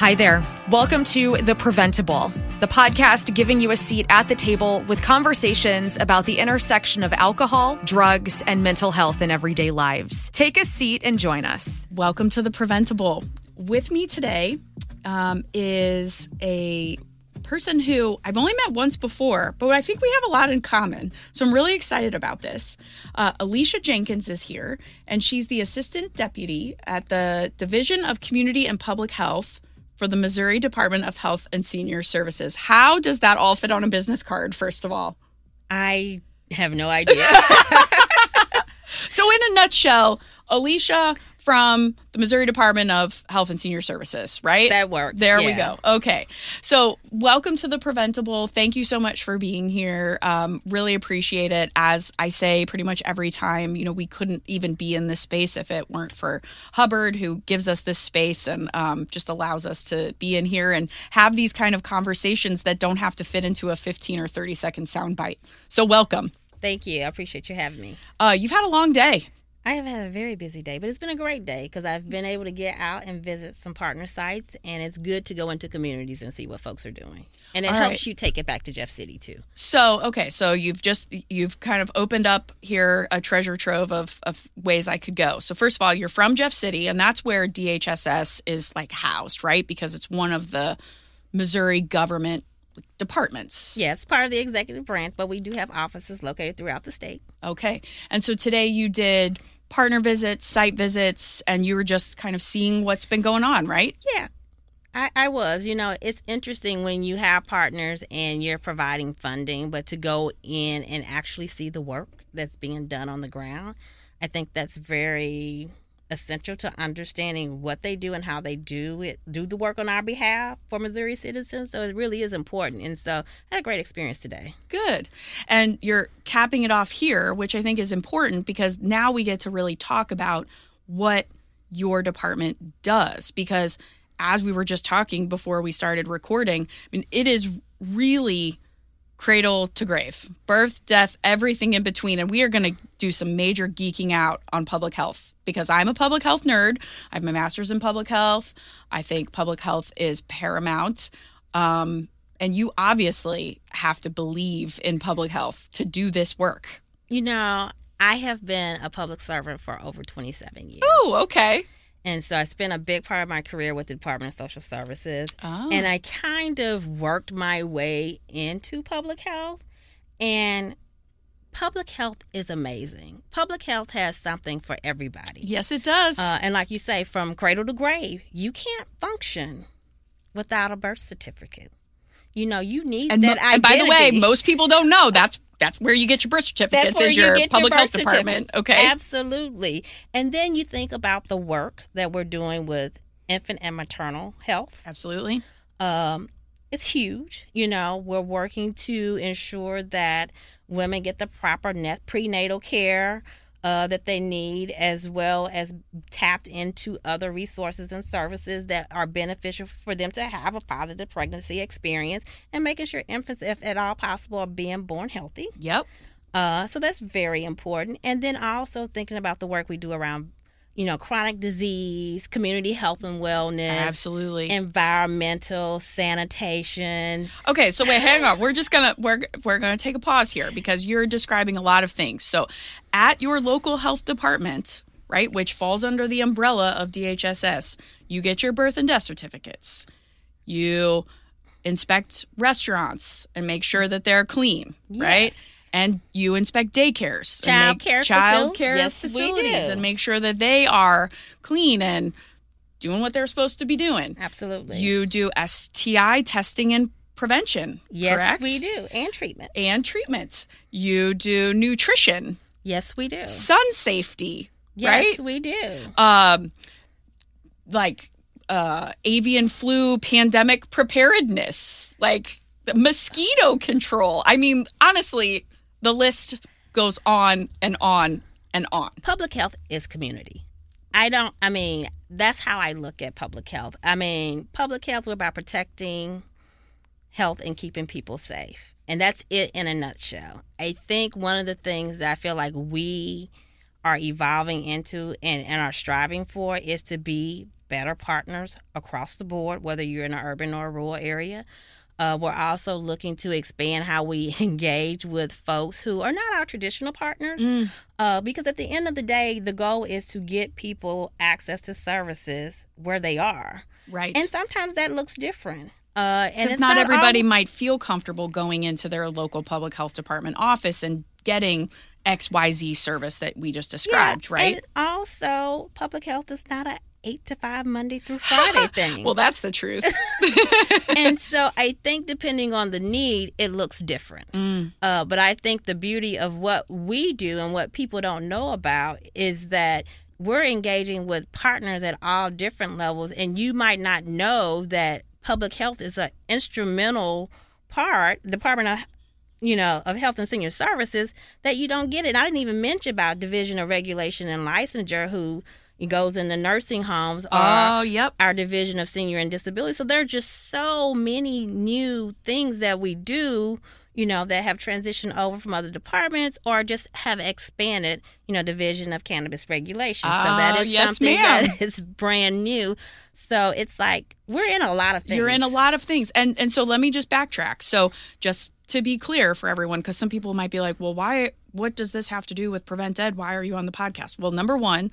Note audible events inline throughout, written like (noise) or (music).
Hi there. Welcome to The Preventable, the podcast giving you a seat at the table with conversations about the intersection of alcohol, drugs, and mental health in everyday lives. Take a seat and join us. Welcome to The Preventable. With me today um, is a person who I've only met once before, but I think we have a lot in common. So I'm really excited about this. Uh, Alicia Jenkins is here, and she's the assistant deputy at the Division of Community and Public Health for the Missouri Department of Health and Senior Services. How does that all fit on a business card, first of all? I have no (laughs) idea. so, in a nutshell, Alicia from the Missouri Department of Health and Senior Services, right? That works. There yeah. we go. Okay. So, welcome to the Preventable. Thank you so much for being here. Um, really appreciate it. As I say pretty much every time, you know, we couldn't even be in this space if it weren't for Hubbard, who gives us this space and um, just allows us to be in here and have these kind of conversations that don't have to fit into a 15 or 30 second soundbite. So, welcome. Thank you. I appreciate you having me. Uh, you've had a long day. I have had a very busy day, but it's been a great day because I've been able to get out and visit some partner sites, and it's good to go into communities and see what folks are doing. And it All helps right. you take it back to Jeff City too. So okay, so you've just you've kind of opened up here a treasure trove of of ways I could go. So first of all, you're from Jeff City, and that's where DHSS is like housed, right? Because it's one of the Missouri government departments. Yes, part of the executive branch, but we do have offices located throughout the state. Okay. And so today you did partner visits, site visits, and you were just kind of seeing what's been going on, right? Yeah, I, I was. You know, it's interesting when you have partners and you're providing funding, but to go in and actually see the work that's being done on the ground, I think that's very essential to understanding what they do and how they do it, do the work on our behalf for Missouri citizens. So it really is important. And so I had a great experience today. Good. And you're capping it off here, which I think is important because now we get to really talk about what your department does. Because as we were just talking before we started recording, I mean, it is really cradle to grave, birth, death, everything in between. And we are going to do some major geeking out on public health because I'm a public health nerd. I have my master's in public health. I think public health is paramount. Um, and you obviously have to believe in public health to do this work. You know, I have been a public servant for over 27 years. Oh, okay. And so I spent a big part of my career with the Department of Social Services. Oh. And I kind of worked my way into public health. And public health is amazing. Public health has something for everybody. yes, it does. Uh, and like you say, from cradle to grave, you can't function without a birth certificate. You know, you need and, mo- that and by the way, most people don't know that's that's where you get your birth certificates That's where is you your public your health department. Okay. Absolutely. And then you think about the work that we're doing with infant and maternal health. Absolutely. Um, it's huge. You know, we're working to ensure that women get the proper net prenatal care uh, that they need, as well as tapped into other resources and services that are beneficial for them to have a positive pregnancy experience, and making sure infants, if at all possible, are being born healthy. Yep. Uh, so that's very important. And then also thinking about the work we do around, you know, chronic disease, community health and wellness, Absolutely. environmental sanitation. Okay, so wait, hang on. We're just gonna we're we're gonna take a pause here because you're describing a lot of things. So, at your local health department, right, which falls under the umbrella of DHSS, you get your birth and death certificates. You inspect restaurants and make sure that they're clean, right? And you inspect daycares, Child care child facil- care yes, facilities, and make sure that they are clean and doing what they're supposed to be doing. Absolutely. You do STI testing and prevention. yes, correct? we do. And treatment. And treatment. You do nutrition, Yes, we do. sun safety, Yes, right? we do. Um, like uh, avian flu pandemic preparedness, like mosquito control. I mean, honestly, the list goes on and on and on. Public health is community. I don't, I mean, that's how I look at public health. I mean, public health, we're about protecting health and keeping people safe. And that's it in a nutshell. I think one of the things that I feel like we are evolving into and, and are striving for is to be better partners across the board, whether you're in an urban or a rural area. Uh, we're also looking to expand how we (laughs) engage with folks who are not our traditional partners. Mm. Uh, because at the end of the day, the goal is to get people access to services where they are. Right. And sometimes that looks different. Uh, and it's not, everybody all- might feel comfortable going into their local public health department office and getting XYZ service that we just described, right? And also, public health is not a eight to five Monday through (laughs) Friday thing. well, that's the truth. (laughs) (laughs) and so I think depending on the need, it looks different. Mm. Uh, but I think the beauty of what we do and what people don't know about is that we're engaging with partners at all different levels, and you might not know that public health is an instrumental part. Department of you know, of Health and Senior Services that you don't get it. I didn't even mention about Division of Regulation and Licensure, who goes into nursing homes or oh, yep. our Division of Senior and Disability. So there are just so many new things that we do, you know, that have transitioned over from other departments or just have expanded, you know, Division of Cannabis Regulation. so that Oh, yes, something ma'am. that (laughs) is brand new. So it's like we're in a lot of things. You're in a lot of things. And and so let me just backtrack. So just to be clear for everyone cuz some people might be like, "Well, why what does this have to do with Prevent Ed? Why are you on the podcast?" Well, number 1,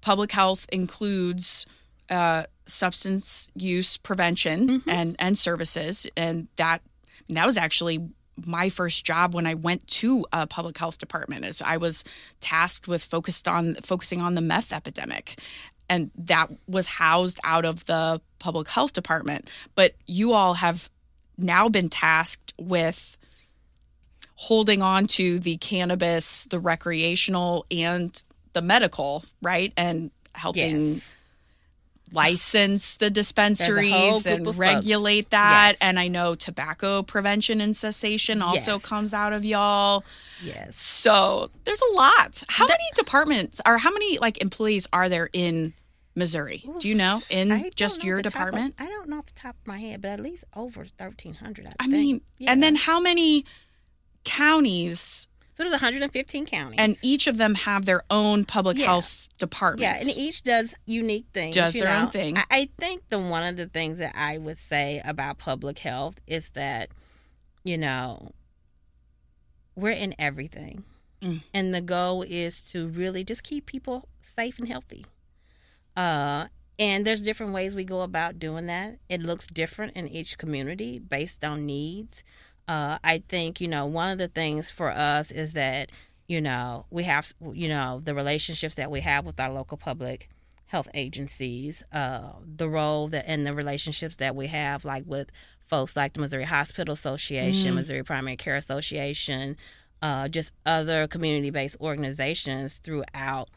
public health includes uh, substance use prevention and and services and that that was actually my first job when I went to a public health department is I was tasked with focused on focusing on the meth epidemic. And that was housed out of the public health department. But you all have now been tasked with holding on to the cannabis the recreational and the medical right? And helping Yes. License the dispensaries and regulate that Yes. and i know tobacco prevention and cessation also Yes. comes out of y'all Yes. so there's a lot how many departments or how many like employees are there in missouri do you know in just know your top of- department I don't know off the top of my head, but at least over 1,300. I, i think. mean Yeah. and then how many counties So there's 115 counties. and each of them have their own public Yeah. health departments Yeah, and each does unique things. Does their own thing. I, I think the one of the things that I would say about public health is that, you know, we're in everything. Mm. And the goal is to really just keep people safe and healthy. Uh and there's different ways we go about doing that. It looks different in each community based on needs. Uh, I think, you know, one of the things for us is that, you know, we have, you know, the relationships that we have with our local public health agencies, uh, the role that and the relationships that we have, like with folks like the Missouri Hospital Association, Missouri Primary Care Association, uh, just other community based organizations throughout,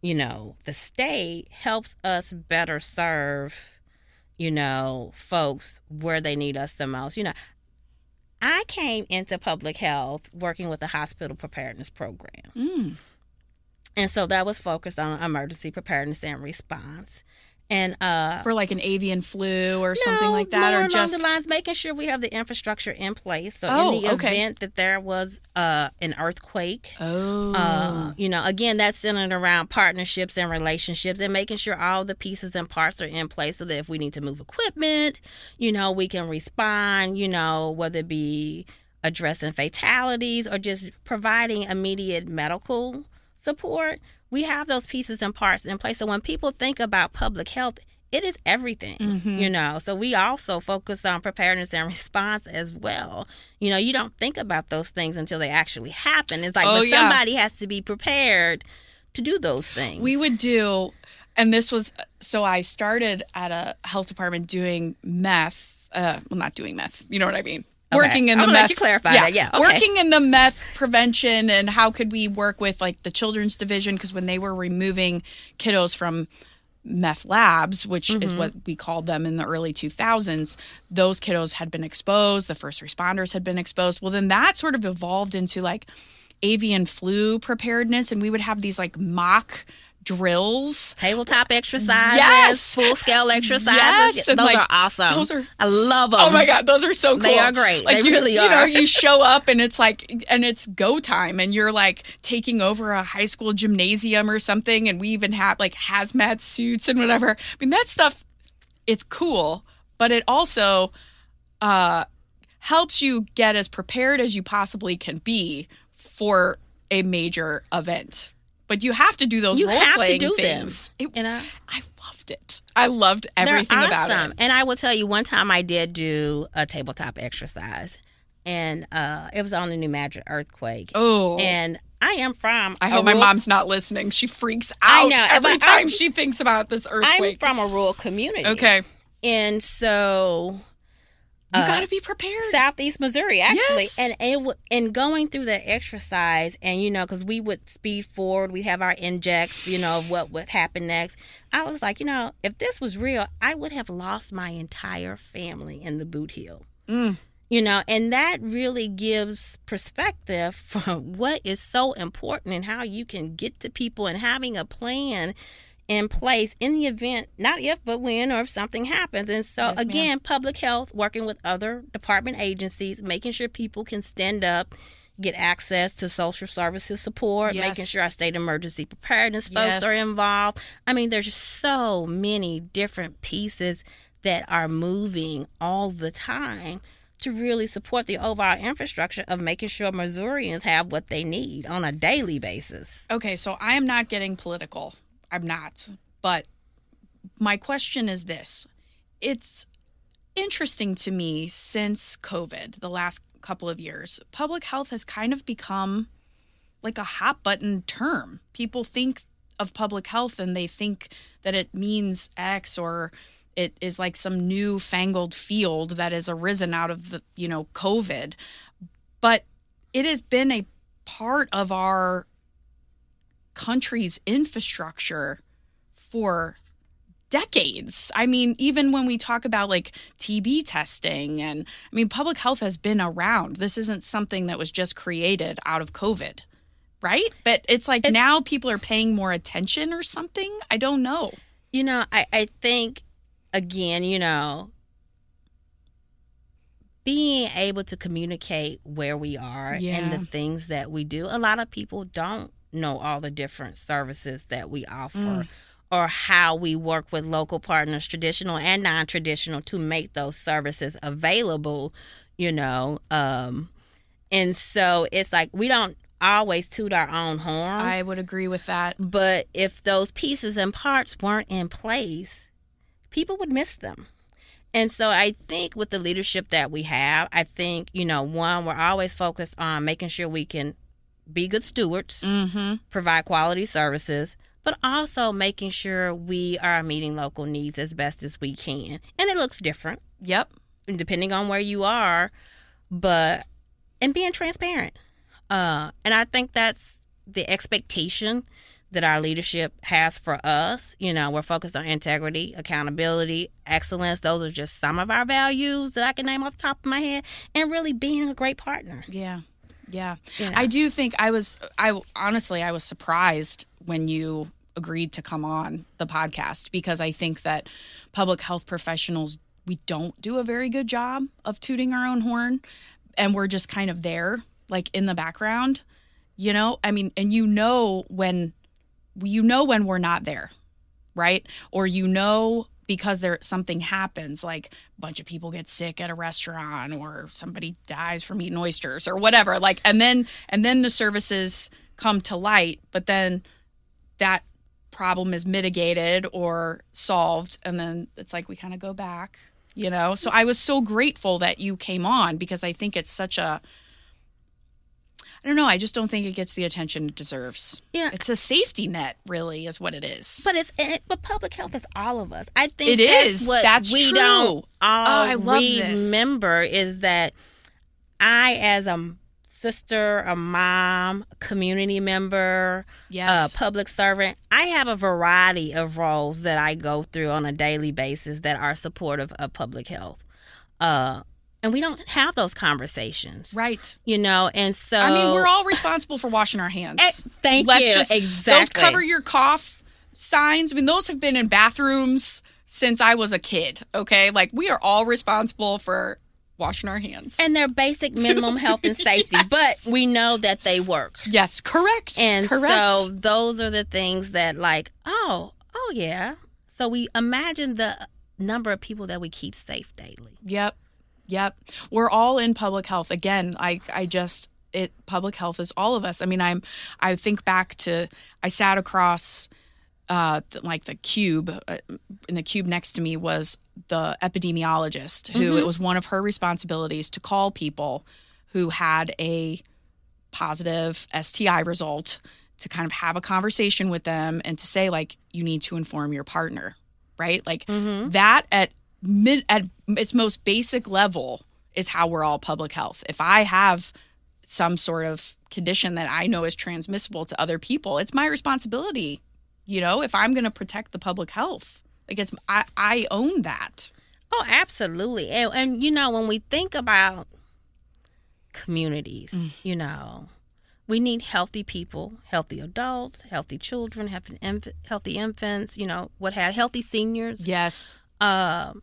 you know, the state helps us better serve, you know, folks where they need us the most. You know, I came into public health working with the hospital preparedness program. Mm. And so that was focused on emergency preparedness and response. And uh for like an avian flu or something like that or just the lines making sure we have the infrastructure in place. So Oh, in the okay. event that there was uh an earthquake, oh uh, you know, again, that's centered around partnerships and relationships and making sure all the pieces and parts are in place so that if we need to move equipment, you know, we can respond, you know, whether it be addressing fatalities or just providing immediate medical support. We have those pieces and parts in place. So when people think about public health, it is everything, Mm-hmm. you know. So we also focus on preparedness and (laughs) response as well. You know, you don't think about those things until they actually happen. It's like, Oh, but yeah. somebody has to be prepared to do those things. we would do and this was so i started at a health department doing meth uh well not doing meth you know what i mean Okay. working in I'm the gonna let meth you clarify that. Yeah, okay. working in the meth prevention and how could we work with like the children's division because when they were removing kiddos from meth labs which is Mm-hmm. what we called them in the early 2000s those kiddos had been exposed the first responders had been exposed well then that sort of evolved into like avian flu preparedness and we would have these like mock drills. Tabletop exercises, Yes. full scale exercises. Yes, those like, are awesome. Those are I love them. Oh my god, those are so cool. They are great. Like They you, really are. You know, you show up and it's like, and it's go time, and you're like taking over a high school gymnasium or something, and we even have like hazmat suits and whatever. I mean, that stuff, it's cool, but it also uh, helps you get as prepared as you possibly can be for a major event. But you have to do those You role have to playing do them. things. It- You know? I loved it. I loved everything They're about awesome. it. And I will tell you, one time I did do a tabletop exercise, and uh, it was on the New Madrid earthquake. Oh, And I am from. I hope my rural- mom's not listening. She freaks I out know, every time I'm- she thinks about this earthquake. I'm from a rural community. okay, And so you uh, got to be prepared. Southeast Missouri, actually, Yes. and it w- and going through the exercise, and you know, because we would speed forward, we have our injects, you know, of what would happen next. I was like, you know, if this was real, I would have lost my entire family in the boot heel. Mm. You know, and that really gives perspective (laughs) for what is so important and how you can get to people and having a plan in place in the event, not if, but when or if something happens. And so, Yes, ma'am. again, public health, working with other department agencies, making sure people can stand up, get access to social services support, Yes. making sure our state emergency preparedness folks Yes. are involved. I mean, there's so many different pieces that are moving all the time to really support the overall infrastructure of making sure Missourians have what they need on a daily basis. Okay, so I am not getting political. I'm not. But my question is this it's interesting to me since COVID, the last couple of years, public health has kind of become like a hot button term. People think of public health and they think that it means X or it is like some new fangled field that has arisen out of the, you know, COVID. But it has been a part of our country's infrastructure for decades. I mean, even when we talk about like TB testing and I mean, public health has been around. This isn't something that was just created out of COVID, right? But it's like It's- now people are paying more attention or something. I don't know. You know, I, I think, again, you know, being able to communicate where we are and the things that we do, a lot of people don't know all the different services that we offer. Mm. Or how we work with local partners, traditional and non traditional, to make those services available, you know. Um, and so it's like we don't always toot our own horn. I would agree with that. But if those pieces and parts weren't in place, people would miss them. And so I think with the leadership that we have, I think, you know, one, we're always focused on making sure we can be good stewards, Mm-hmm. provide quality services, but also making sure we are meeting local needs as best as we can. And it looks different Yep. depending on where you are, but and being transparent. Uh, and I think that's the expectation that our leadership has for us. You know, we're focused on integrity, accountability, excellence. Those are just some of our values that I can name off the top of my head, and really being a great partner. Yeah. Yeah. You know? I do think I was I honestly I was surprised when you agreed to come on the podcast because I think that public health professionals we don't do a very good job of tooting our own horn and we're just kind of there like in the background. You know, I mean, and you know when you know when we're not there, right? Or you know because there something happens like a bunch of people get sick at a restaurant or somebody dies from eating oysters or whatever like and then and then the services come to light but then that problem is mitigated or solved and then it's like we kind of go back you know? So i was so grateful that you came on because i think it's such a i don't know i just don't think it gets the attention it deserves Yeah. it's a safety net really is what it is But it's it, but public health is all of us. I think It that's is. what That's we true. don't all I love this. remember is that I, as a sister, a mom, community member, yes a public servant, I have a variety of roles that I go through on a daily basis that are supportive of public health. Uh, and we don't have those conversations, right you know. And so I mean, we're all responsible for washing our hands. Eh, thank Let's you. just exactly. those cover your cough signs. I mean, those have been in bathrooms since I was a kid. Okay, like we are all responsible for washing our hands. And they're basic minimum health and safety, (laughs) Yes. but we know that they work. yes, correct. And correct. so those are the things that like, oh, oh yeah. So we imagine the number of people that we keep safe daily. Yep. Yep. We're all in public health. Again, I I just it public health is all of us. I mean, I'm I think back to I sat across uh like the cube uh, in the cube next to me was the epidemiologist who it was one of her responsibilities to call people who had a positive STI result to kind of have a conversation with them and to say like you need to inform your partner, right? Like Mm-hmm. that at mid at its most basic level is how we're all public health. If I have some sort of condition that I know is transmissible to other people, it's my responsibility. You know, if I'm going to protect the public health, like it's I, I own that. Oh, absolutely. And, and you know, when we think about communities, Mm. you know, we need healthy people, healthy adults, healthy children, healthy, inf- healthy infants, you know, what have healthy seniors. Yes. Um,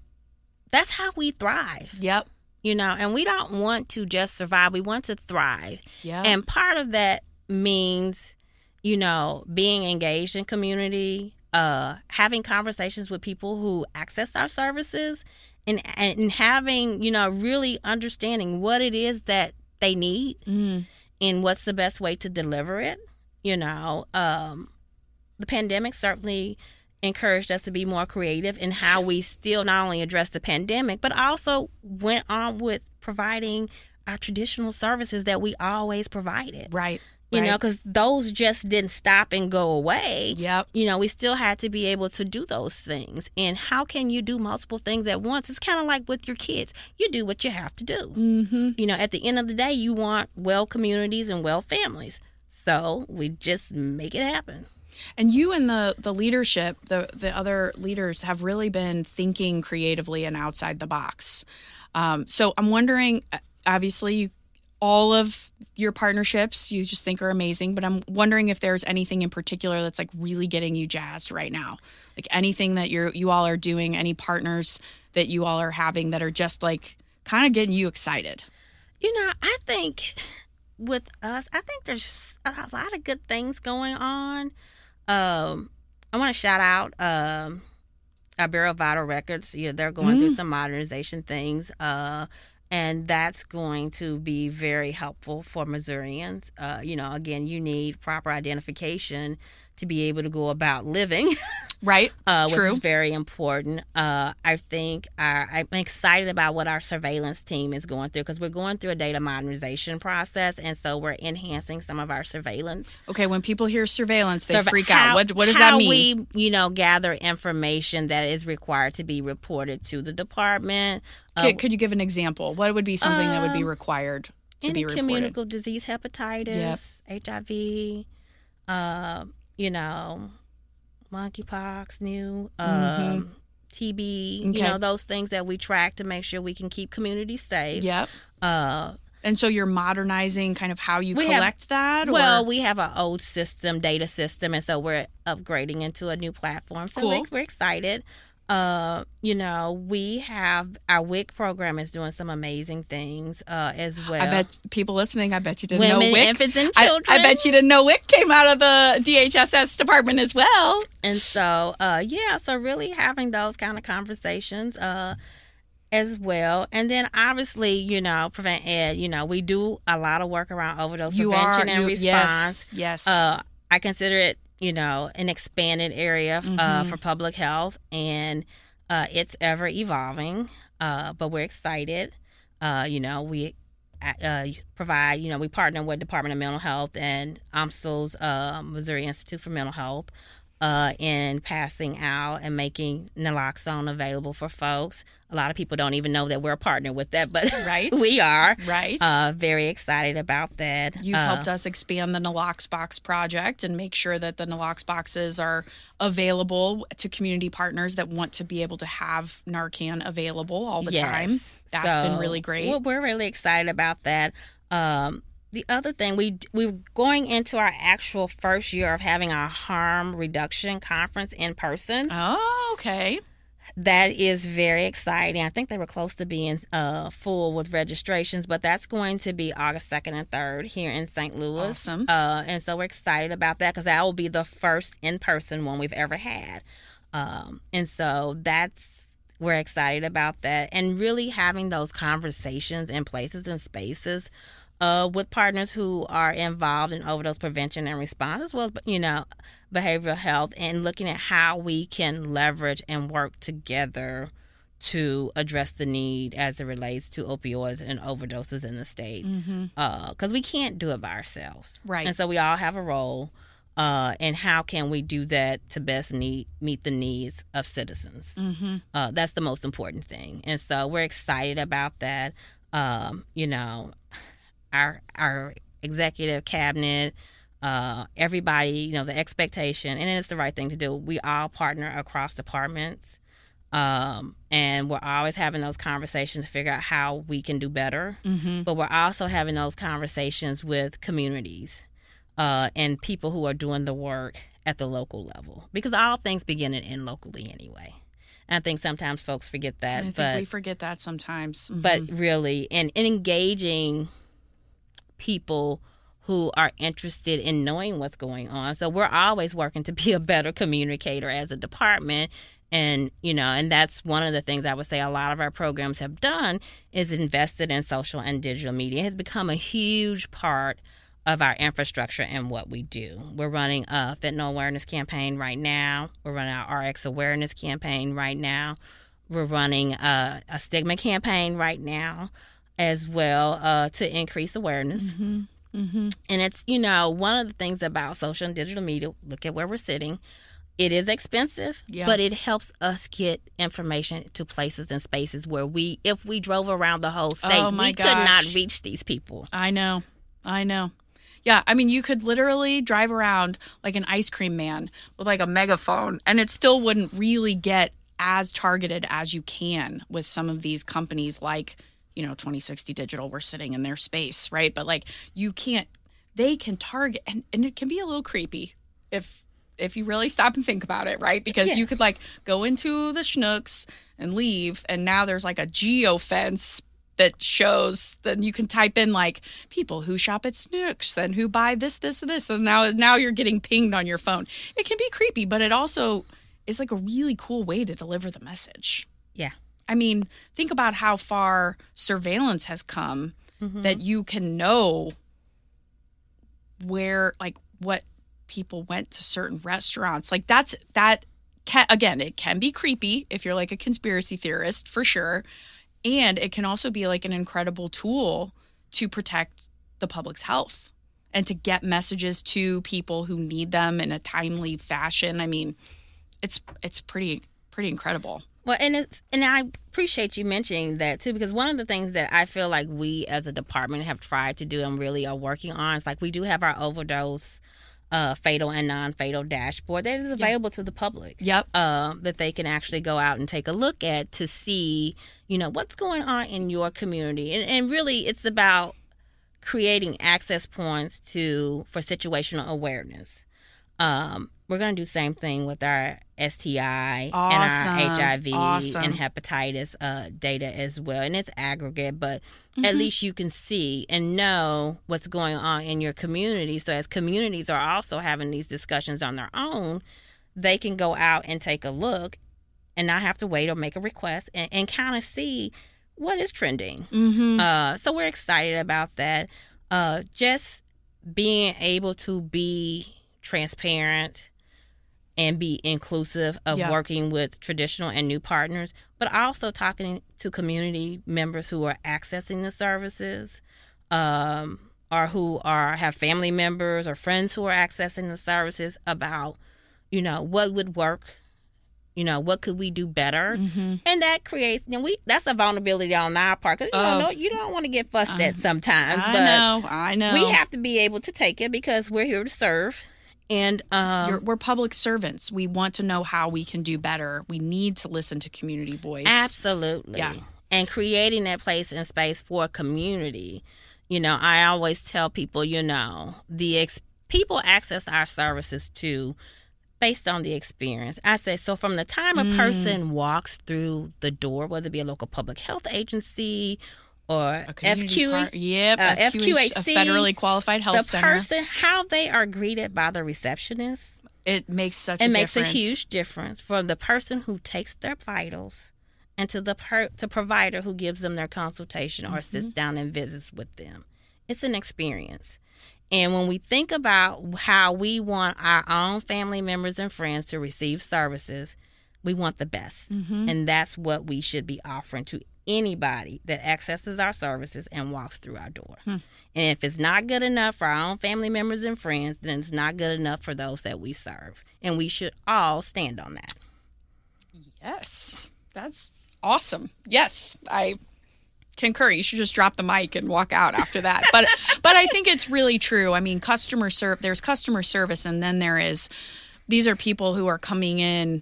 that's how we thrive, Yep. you know, and we don't want to just survive. We want to thrive. Yep. And part of that means, you know, being engaged in community, uh, having conversations with people who access our services, and and having, you know, really understanding what it is that they need Mm. and what's the best way to deliver it. You know, um, the pandemic certainly encouraged us to be more creative in how we still not only address the pandemic, but also went on with providing our traditional services that we always provided. Right. You know, because those just didn't stop and go away. Yep. You know, we still had to be able to do those things. And how can you do multiple things at once? It's kind of like with your kids. You do what you have to do. Mm-hmm. You know, at the end of the day, you want well communities and well families. So we just make it happen. And you and the the leadership, the the other leaders have really been thinking creatively and outside the box. Um, so I'm wondering, uh, obviously, you all of your partnerships you just think are amazing, but I'm wondering if there's anything in particular that's like really getting you jazzed right now, like anything that you're you all are doing, any partners that you all are having that are just like kind of getting you excited. You know, I think with us, I think there's a lot of good things going on. Um, I want to shout out um, our Bureau Vital Records. You know, they're going through some modernization things, uh, and that's going to be very helpful for Missourians. Uh, you know, again, you need proper identification to be able to go about living. (laughs) Right? uh, which True. is very important. Uh, I think our, I'm excited about what our surveillance team is going through because we're going through a data modernization process, and so we're enhancing some of our surveillance. Okay, when people hear surveillance, they Surve- freak how- out. What what does that mean? We, you know, gather information that is required to be reported to the department. Uh, Could, could you give an example? What would be something that would be Um, required to be reported? communicable disease, hepatitis, HIV, uh, you know, monkeypox, new, um, TB, you Mm-hmm. Okay. know, those things that we track to make sure we can keep communities safe. Yep. Uh, And so you're modernizing kind of how you We have- collect that? well, or? we have an old system, data system, and so we're upgrading into a new platform. So Cool. we're, we're excited. Uh, you know, we have our WIC program is doing some amazing things uh, as well. I bet people listening, I bet you didn't Women, know WIC. infants, and I, children. I bet you didn't know WIC came out of the DHSS department as well. And so, uh, yeah, so really having those kind of conversations uh, as well. And then obviously, you know, Prevent Ed, you know, we do a lot of work around overdose You prevention are and you- response. Yes, yes. Uh, I consider it, you know, an expanded area uh, Mhm. for public health, and uh, it's ever evolving. Uh, but we're excited. Uh, you know, we uh, provide, you know, we partner with Department of Mental Health and UMSL's uh, Missouri Institute for Mental Health uh, in passing out and making naloxone available for folks. A lot of people don't even know that we're a partner with that, but (laughs) Right. we are. right. Uh, very excited about that. You've Uh, helped us expand the Nalox Box project and make sure that the Nalox boxes are available to community partners that want to be able to have Narcan available all the time. Yes. That's been really great. We're, we're really excited about that. Um, the other thing we we're going into our actual first year of having our harm reduction conference in person. Oh, okay. That is very exciting. I think they were close to being uh, full with registrations, but that's going to be August 2nd and 3rd here in St. Louis. Awesome. Uh, and so we're excited about that because that will be the first in person one we've ever had. Um, and so that's, we're excited about that. And really having those conversations in places and spaces uh, with partners who are involved in overdose prevention and response, as well as you know behavioral health, and looking at how we can leverage and work together to address the need as it relates to opioids and overdoses in the state. Because Mm-hmm. uh, we can't do it by ourselves, Right. And so we all have a role. Uh, and how can we do that to best need, meet the needs of citizens? Mm-hmm. Uh, that's the most important thing. And so we're excited about that. Um, you know, our our executive cabinet, uh, everybody, you know, the expectation, and it's the right thing to do. We all partner across departments, um, and we're always having those conversations to figure out how we can do better. Mm-hmm. But we're also having those conversations with communities uh, and people who are doing the work at the local level, because all things begin and end locally anyway. And I think sometimes folks forget that, I think but we forget that sometimes. Mhm. but really and, and engaging people who are interested in knowing what's going on so we're always working to be a better communicator as a department and you know and that's one of the things i would say a lot of our programs have done is invested in social and digital media it has become a huge part of our infrastructure and what we do. We're running a fentanyl awareness campaign right now. We're running our RX awareness campaign right now. We're running a, a stigma campaign right now as well uh, to increase awareness. Mm-hmm. And it's, you know, one of the things about social and digital media, look at where we're sitting. It is expensive, Yeah. but it helps us get information to places and spaces where we, if we drove around the whole state, Oh, we could not reach these people. I know. I know. Yeah, I mean, you could literally drive around like an ice cream man with like a megaphone, and it still wouldn't really get as targeted as you can with some of these companies like, you know, 2060 Digital. We're sitting in their space, right? But like, you can't, they can target, and, and it can be a little creepy if if you really stop and think about it, right? Because Yeah. you could like go into the Schnucks and leave, and now there's like a geo fence that shows then you can type in like people who shop at Schnucks and who buy this, this, and this. And now now you're getting pinged on your phone. It can be creepy, but it also is like a really cool way to deliver the message. Yeah. I mean, think about how far surveillance has come Mhm. that you can know where like what people went to certain restaurants. Like that's that can again, it can be creepy if you're like a conspiracy theorist for sure. And it can also be like an incredible tool to protect the public's health and to get messages to people who need them in a timely fashion. I mean, it's it's pretty pretty incredible. Well, and it's and I appreciate you mentioning that too, because one of the things that I feel like we as a department have tried to do and really are working on is like we do have our overdose, uh, fatal and non-fatal dashboard that is available to the public. Yep. Uh, that they can actually go out and take a look at to see, you know, what's going on in your community, and and really it's about creating access points to for situational awareness. Um, we're going to do the same thing with our STI Awesome. and our HIV Awesome. and hepatitis uh, data as well. And it's aggregate, but Mm-hmm. at least you can see and know what's going on in your community. So, as communities are also having these discussions on their own, they can go out and take a look and not have to wait or make a request and, and kind of see what is trending. Mm-hmm. Uh, so we're excited about that. Uh, just being able to be transparent and be inclusive of Yeah. working with traditional and new partners, but also talking to community members who are accessing the services, um, or who are have family members or friends who are accessing the services about, you know, what would work. You know, what could we do better? Mm-hmm. and that creates know, we that's a vulnerability on our part 'cause you Oh. don't know you don't want to get fussed I- at sometimes I but know. I know. we have to be able to take it because we're here to serve and um You're, we're public servants. We want to know how we can do better. We need to listen to community voice. absolutely Yeah. and creating that place and space for community You know, I always tell people, you know, the ex- people access our services too based on the experience. I say so from the time a Mm. person walks through the door, whether it be a local public health agency or A par- yep, uh, FQH, a FQHC, federally qualified health the center. person how they are greeted by the receptionist it makes such it a makes difference. a huge difference from the person who takes their vitals and to the per- the provider who gives them their consultation or sits down and visits with them. It's an experience. And when we think about how we want our own family members and friends to receive services, we want the best. And that's what we should be offering to anybody that accesses our services and walks through our door. Hmm. And if it's not good enough for our own family members and friends, then it's not good enough for those that we serve. And we should all stand on that. Yes, that's awesome. Yes, I concur. You should just drop the mic and walk out after that. But (laughs) but I think it's really true. I mean, customer serve. There's customer service, and then there is. These are people who are coming in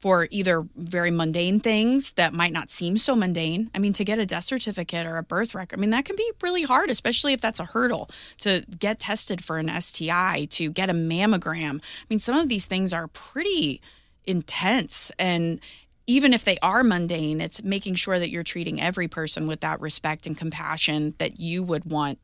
for either very mundane things that might not seem so mundane. I mean, to get a death certificate or a birth record, I mean, that can be really hard, especially if that's a hurdle to get tested for an STI, to get a mammogram. I mean, some of these things are pretty intense and even if they are mundane, it's making sure that you're treating every person with that respect and compassion that you would want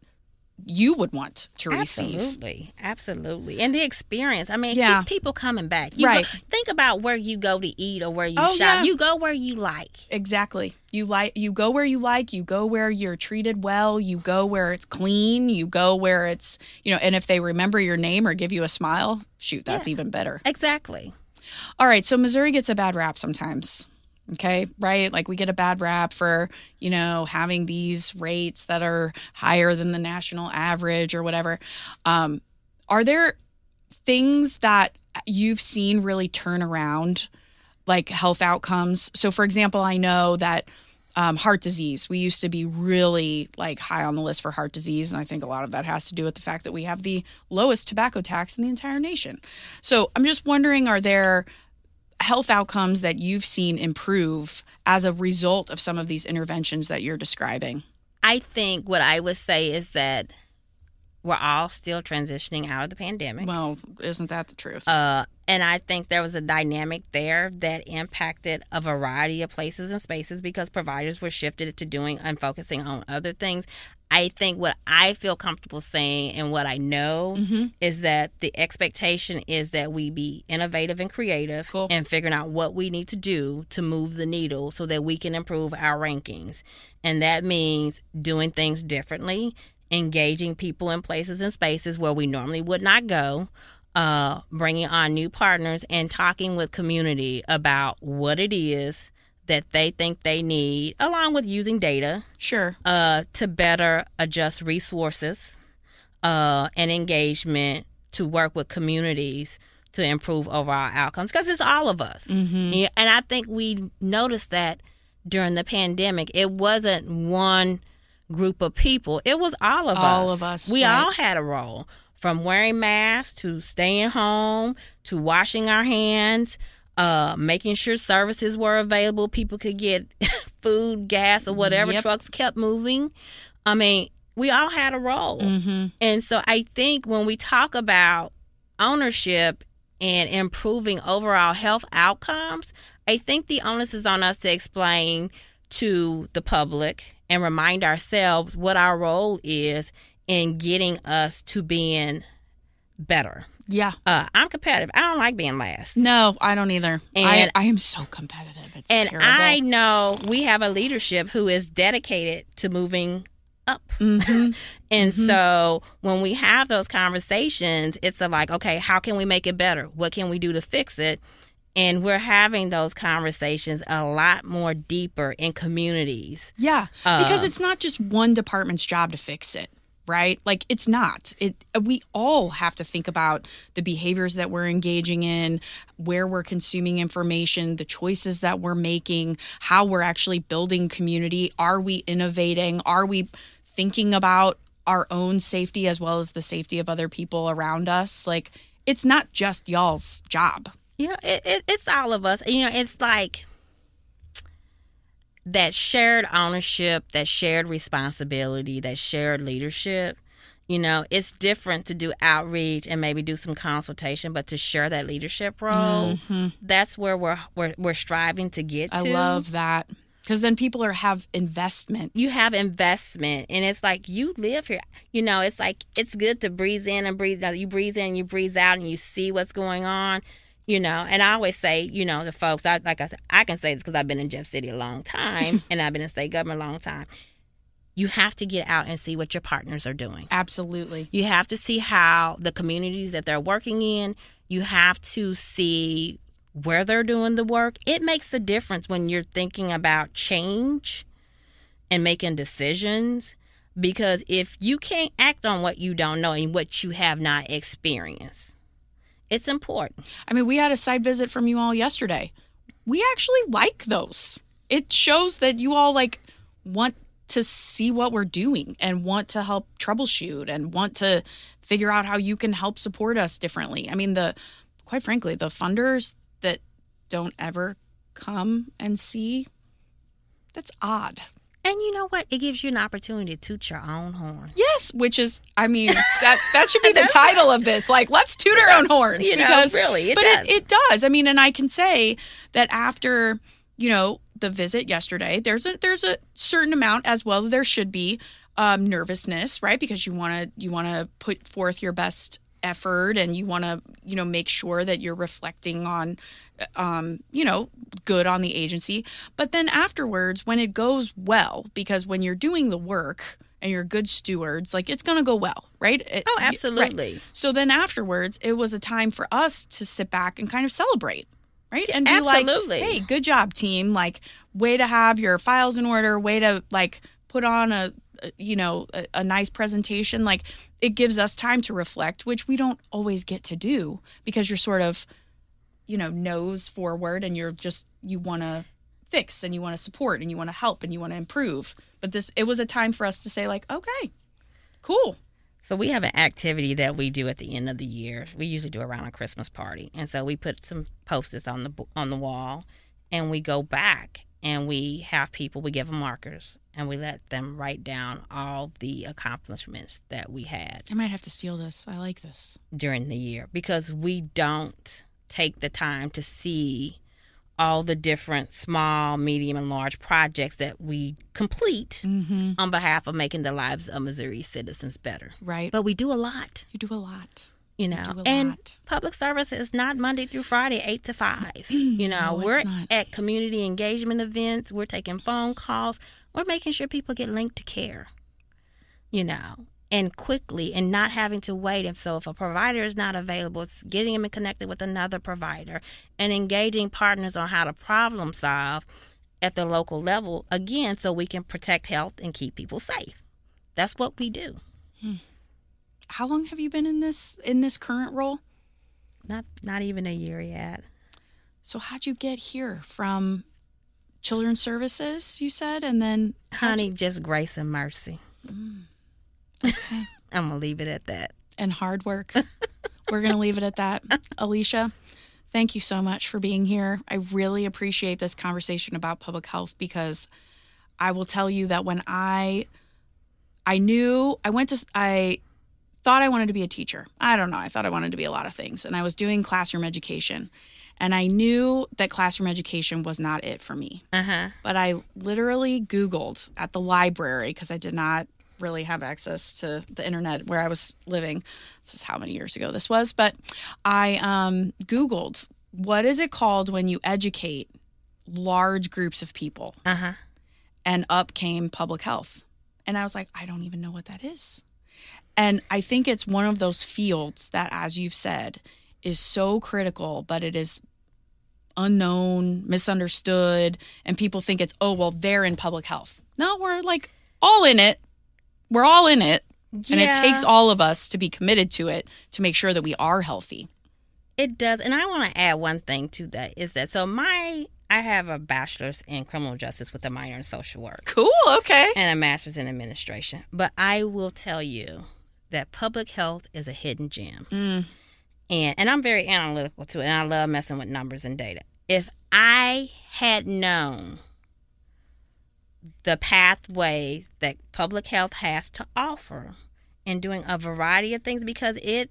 you would want to receive. Absolutely, absolutely, and the experience. I mean, Yeah. people coming back. You Right. Go, think about where you go to eat or where you Oh, shop. yeah. You go where you like. Exactly. You like you go where you like, you go where you're treated well, you go where it's clean, you go where it's, you know, and if they remember your name or give you a smile, shoot, that's Yeah. even better. Exactly. All right, so Missouri gets a bad rap sometimes. Okay, right? Like we get a bad rap for, you know, having these rates that are higher than the national average or whatever. Um, are there things that you've seen really turn around like health outcomes? So, for example, I know that um, heart disease, we used to be really like high on the list for heart disease. And I think a lot of that has to do with the fact that we have the lowest tobacco tax in the entire nation. So, I'm just wondering are there health outcomes that you've seen improve as a result of some of these interventions that you're describing? I think what I would say is that we're all still transitioning out of the pandemic. Well, isn't that the truth? Uh, and I think there was a dynamic there that impacted a variety of places and spaces because providers were shifted to doing and focusing on other things. I think what I feel comfortable saying and what I know Mm-hmm. is that the expectation is that we be innovative and creative Cool. and figuring out what we need to do to move the needle so that we can improve our rankings. And that means doing things differently, engaging people in places and spaces where we normally would not go, uh, bringing on new partners, and talking with community about what it is that they think they need, along with using data sure. uh, to better adjust resources uh, and engagement to work with communities to improve overall outcomes because it's all of us. Mm-hmm. And I think we noticed that during the pandemic, it wasn't one group of people, it was all of us. All of us, We right. all had a role from wearing masks to staying home to washing our hands. Uh, making sure services were available, people could get (laughs) food, gas, or whatever. Yep. Trucks kept moving. I mean, we all had a role. Mm-hmm. And so I think when we talk about ownership and improving overall health outcomes, I think the onus is on us to explain to the public and remind ourselves what our role is in getting us to being better. Yeah. Uh, I'm competitive. I don't like being last. No, I don't either. I, And- I am so competitive. It's And terrible. I know we have a leadership who is dedicated to moving up. Mhm. (laughs) And so when we have those conversations, it's a like, okay, how can we make it better? What can we do to fix it? And we're having those conversations a lot more deeper in communities. Yeah, because Um, it's not just one department's job to fix it, right? Like it's not. It we all have to think about the behaviors that we're engaging in, where we're consuming information, the choices that we're making, how we're actually building community. Are we innovating? Are we thinking about our own safety as well as the safety of other people around us? Like it's not just y'all's job. You know, it, it, it's all of us. You know, it's like that shared ownership, that shared responsibility, that shared leadership, you know, it's different to do outreach and maybe do some consultation, but to share that leadership role, mm-hmm. that's where we're we're, we're striving to get I to. love that because then people are have investment. you have investment and it's like you live here you know it's like it's good to breathe in and breathe out you breathe in you breathe out and you see what's going on you know and i always say you know the folks i like i said i can say this because i've been in jeff city a long time (laughs) and i've been in state government a long time you have to get out and see what your partners are doing Absolutely. you have to see how the communities that they're working in, you have to see where they're doing the work. It makes a difference when you're thinking about change and making decisions because if you can't act on what you don't know and what you have not experienced, it's important. I mean, we had a side visit from you all yesterday. We actually like those. It shows that you all like want to see what we're doing and want to help troubleshoot and want to figure out how you can help support us differently. I mean, the quite frankly, the funders that don't ever come and see that's odd. And you know what? It gives you an opportunity to toot your own horn. Yes, which is, I mean, (laughs) that that should be the title of this. Like, let's toot our own horns. You know, because, really, it but does. It, it does. I mean, and I can say that after you know the visit yesterday, there's a there's a certain amount as well. There should be um, nervousness, right? Because you want to you want to put forth your best effort and you want to you know make sure that you're reflecting on um you know good on the agency but then afterwards when it goes well because when you're doing the work and you're good stewards like it's going to go well right It- Oh, y- right. absolutely. so then afterwards it was a time for us to sit back and kind of celebrate right and be absolutely. like hey good job team like way to have your files in order way to like put on a a- you know a, a nice presentation like it gives us time to reflect which we don't always get to do because you're sort of you know nose forward and you're just you want to fix and you want to support and you want to help and you want to improve but this it was a time for us to say like okay cool So we have an activity that we do at the end of the year. We usually do around a Christmas party, and so we put some posters on the on the wall, and we go back and we have people. We give them markers, and we let them write down all the accomplishments that we had i might have to steal this i like this during the year because we don't take the time to see all the different small, medium, and large projects that we complete mm-hmm. on behalf of making the lives of Missouri citizens better. right. But we do a lot. You do a lot. You know a and lot. public service is not monday through friday 8 to 5 (clears throat) you know No, we're at community engagement events. We're taking phone calls. We're making sure people get linked to care. You know and quickly and not having to wait. And so if a provider is not available it's getting them connected with another provider and engaging partners on how to problem solve at the local level again so we can protect health and keep people safe. That's what we do. Hmm. How long have you been in this in this current role? Not not even a year yet. So how'd you get here? From children's services you said and then honey you- just grace and mercy mm. (laughs) i'm gonna leave it at that. And hard work. (laughs) We're gonna leave it at that. Alicia thank you so much for being here. I really appreciate this conversation about public health because i will tell you that when i i knew i went to i thought i wanted to be a teacher. I don't know. I thought i wanted to be a lot of things. And i was doing classroom education. And i knew that classroom education was not it for me. Uh-huh. But I literally Googled at the library because I did not really have access to the internet where I was living. This is how many years ago this was, but I um, Googled what is it called when you educate large groups of people, uh-huh and up came public health. And I was like, I don't even know what that is. And I think it's one of those fields that, as you've said, is so critical, but it is unknown, misunderstood, and people think it's, oh, well, they're in public health. No, we're like all in it. We're all in it. And it takes all of us to be committed to it to make sure that we are healthy. it does and i want to add one thing to that is that so my i have a bachelor's in criminal justice with a minor in social work Cool. Okay. and a master's in administration but i will tell you that public health is a hidden gem Mm. and and I'm very analytical too, and I love messing with numbers and data. If I had known the pathways that public health has to offer in doing a variety of things because it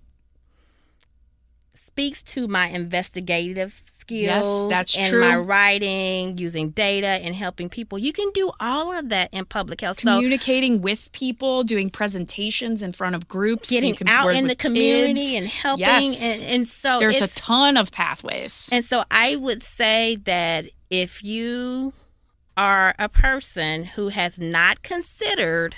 speaks to my investigative skills Yes, that's and true. my writing, using data and helping people. You can do all of that in public health. So Communicating with people, doing presentations in front of groups, getting out in the community kids. and helping Yes. and, and so There's a ton of pathways. and so I would say that if you are a person who has not considered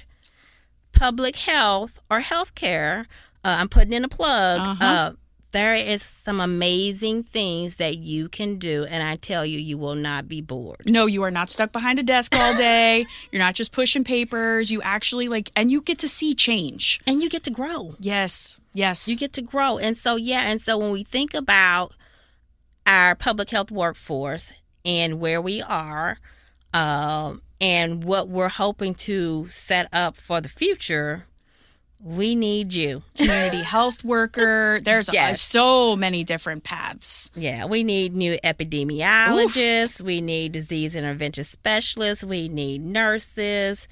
public health or healthcare, uh, I'm putting in a plug. Uh-huh. Uh, there is some amazing things that you can do, and I tell you, you will not be bored. No, you are not stuck behind a desk all (laughs) day. You're not just pushing papers. You actually like, and you get to see change. And you get to grow. Yes, yes. You get to grow. And so, yeah, and so when we think about our public health workforce and where we are um, and what we're hoping to set up for the future, we need you. community (laughs) health worker. There's Yes. so many different paths. Yeah, we need new epidemiologists. We need disease intervention specialists. We need nurses.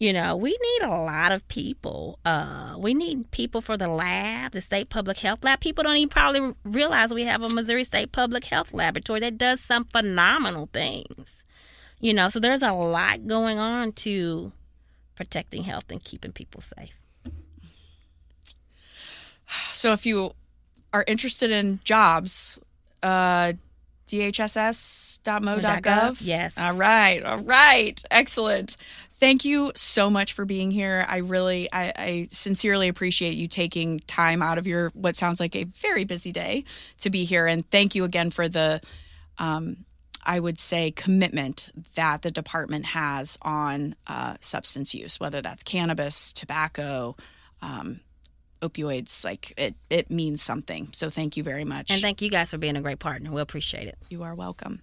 You know, we need a lot of people. Uh, we need people for the lab, the state public health lab. People don't even probably realize we have a Missouri State Public Health Laboratory that does some phenomenal things. You know, so there's a lot going on to protecting health and keeping people safe. So if you are interested in jobs, uh, dhss.mo.gov. Yes. All right. All right. Excellent. Thank you so much for being here. I really, I, I sincerely appreciate you taking time out of your what sounds like a very busy day to be here. And thank you again for the, um, I would say, commitment that the department has on uh, substance use, whether that's cannabis, tobacco, um, opioids. Like it, it means something. So thank you very much. And thank you guys for being a great partner. We appreciate it. You are welcome.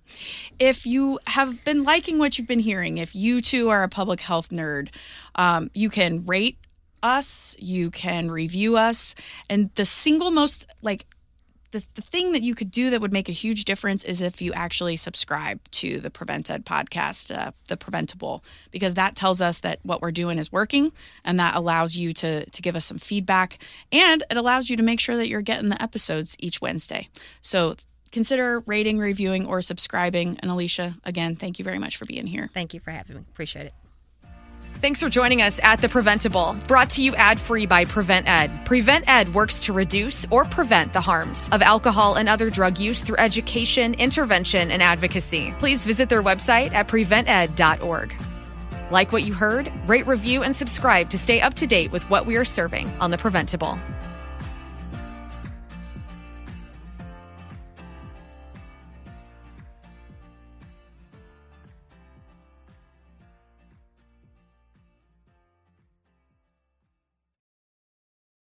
If you have been liking what you've been hearing, if you too are a public health nerd, um, you can rate us, you can review us, and the single most like the, the thing that you could do that would make a huge difference is if you actually subscribe to the Prevent Ed podcast, uh, the Preventable, because that tells us that what we're doing is working, and that allows you to to give us some feedback, and it allows you to make sure that you're getting the episodes each Wednesday. So consider rating, reviewing, or subscribing. And Alicia, again, thank you very much for being here. Thank you for having me. Appreciate it. Thanks for joining us at The Preventable, brought to you ad free by Prevent Ed. Prevent Ed works to reduce or prevent the harms of alcohol and other drug use through education, intervention, and advocacy. Please visit their website at prevented.org. Like what you heard? Rate, review, and subscribe to stay up to date with what we are serving on The Preventable.